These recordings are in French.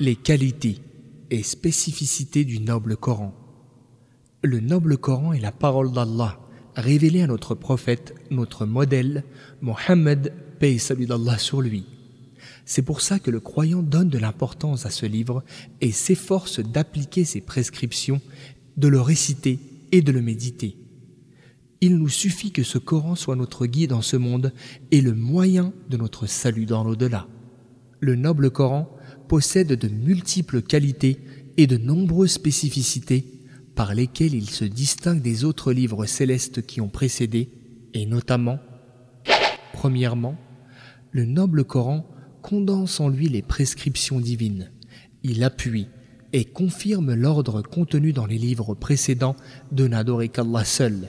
Les qualités et spécificités du noble Coran. Le noble Coran est la parole d'Allah, révélée à notre prophète, notre modèle, Mohammed, paix et salut d'Allah sur lui. C'est pour ça que le croyant donne de l'importance à ce livre et s'efforce d'appliquer ses prescriptions, de le réciter et de le méditer. Il nous suffit que ce Coran soit notre guide en ce monde et le moyen de notre salut dans l'au-delà. Le noble Coran possède de multiples qualités et de nombreuses spécificités par lesquelles il se distingue des autres livres célestes qui ont précédé, et notamment, premièrement, le noble Coran condense en lui les prescriptions divines. Il appuie et confirme l'ordre contenu dans les livres précédents de n'adorer qu'Allah seul.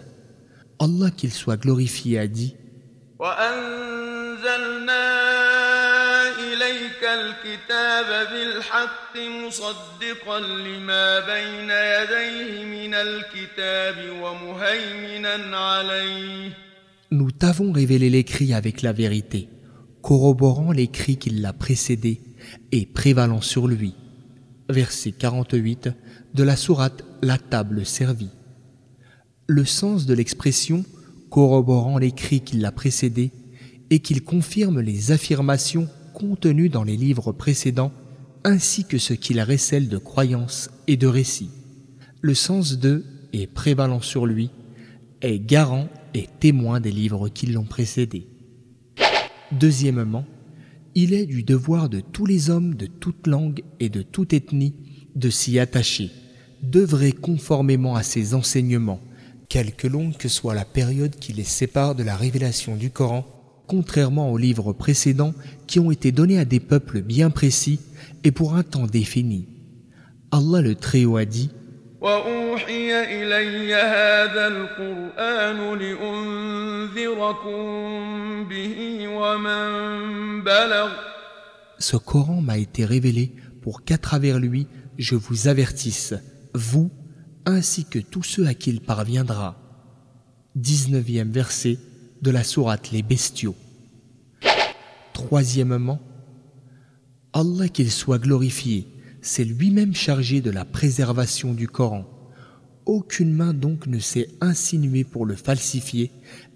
Allah qu'il soit glorifié a dit Nous t'avons révélé l'écrit avec la vérité, corroborant l'écrit qui l'a précédé et prévalant sur lui. Verset 48 de la sourate La table servie. Le sens de l'expression corroborant l'écrit qui l'a précédé et qu'il confirme les affirmations contenues dans les livres précédents ainsi que ce qu'il récèle de croyances et de récits. Le sens de et prévalant sur lui est garant et témoin des livres qui l'ont précédé. Deuxièmement, il est du devoir de tous les hommes de toute langue et de toute ethnie de s'y attacher, d'œuvrer conformément à ses enseignements, quelque longue que soit la période qui les sépare de la révélation du Coran, contrairement aux livres précédents qui ont été donnés à des peuples bien précis et pour un temps défini. Allah le Très-Haut a dit Ce Coran m'a été révélé pour qu'à travers lui je vous avertisse, vous ainsi que tous ceux à qui il parviendra. 19e verset de la sourate Les Bestiaux. Troisièmement, Allah qu'il soit glorifié, c'est lui-même chargé de la préservation du Coran. Aucune main donc ne s'est insinuée pour le falsifier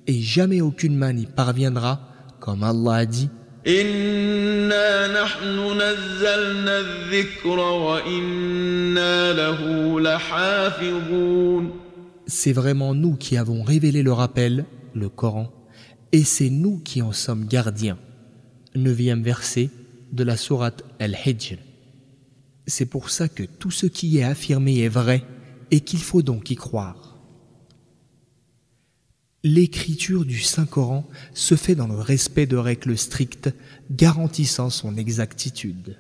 et jamais aucune main n'y parviendra, comme Allah a dit. C'est vraiment nous qui avons révélé le rappel, le Coran, et c'est nous qui en sommes gardiens. Neuvième verset de la sourate Al-Hijr. C'est pour ça que tout ce qui est affirmé est vrai et qu'il faut donc y croire. L'écriture du Saint-Coran se fait dans le respect de règles strictes garantissant son exactitude.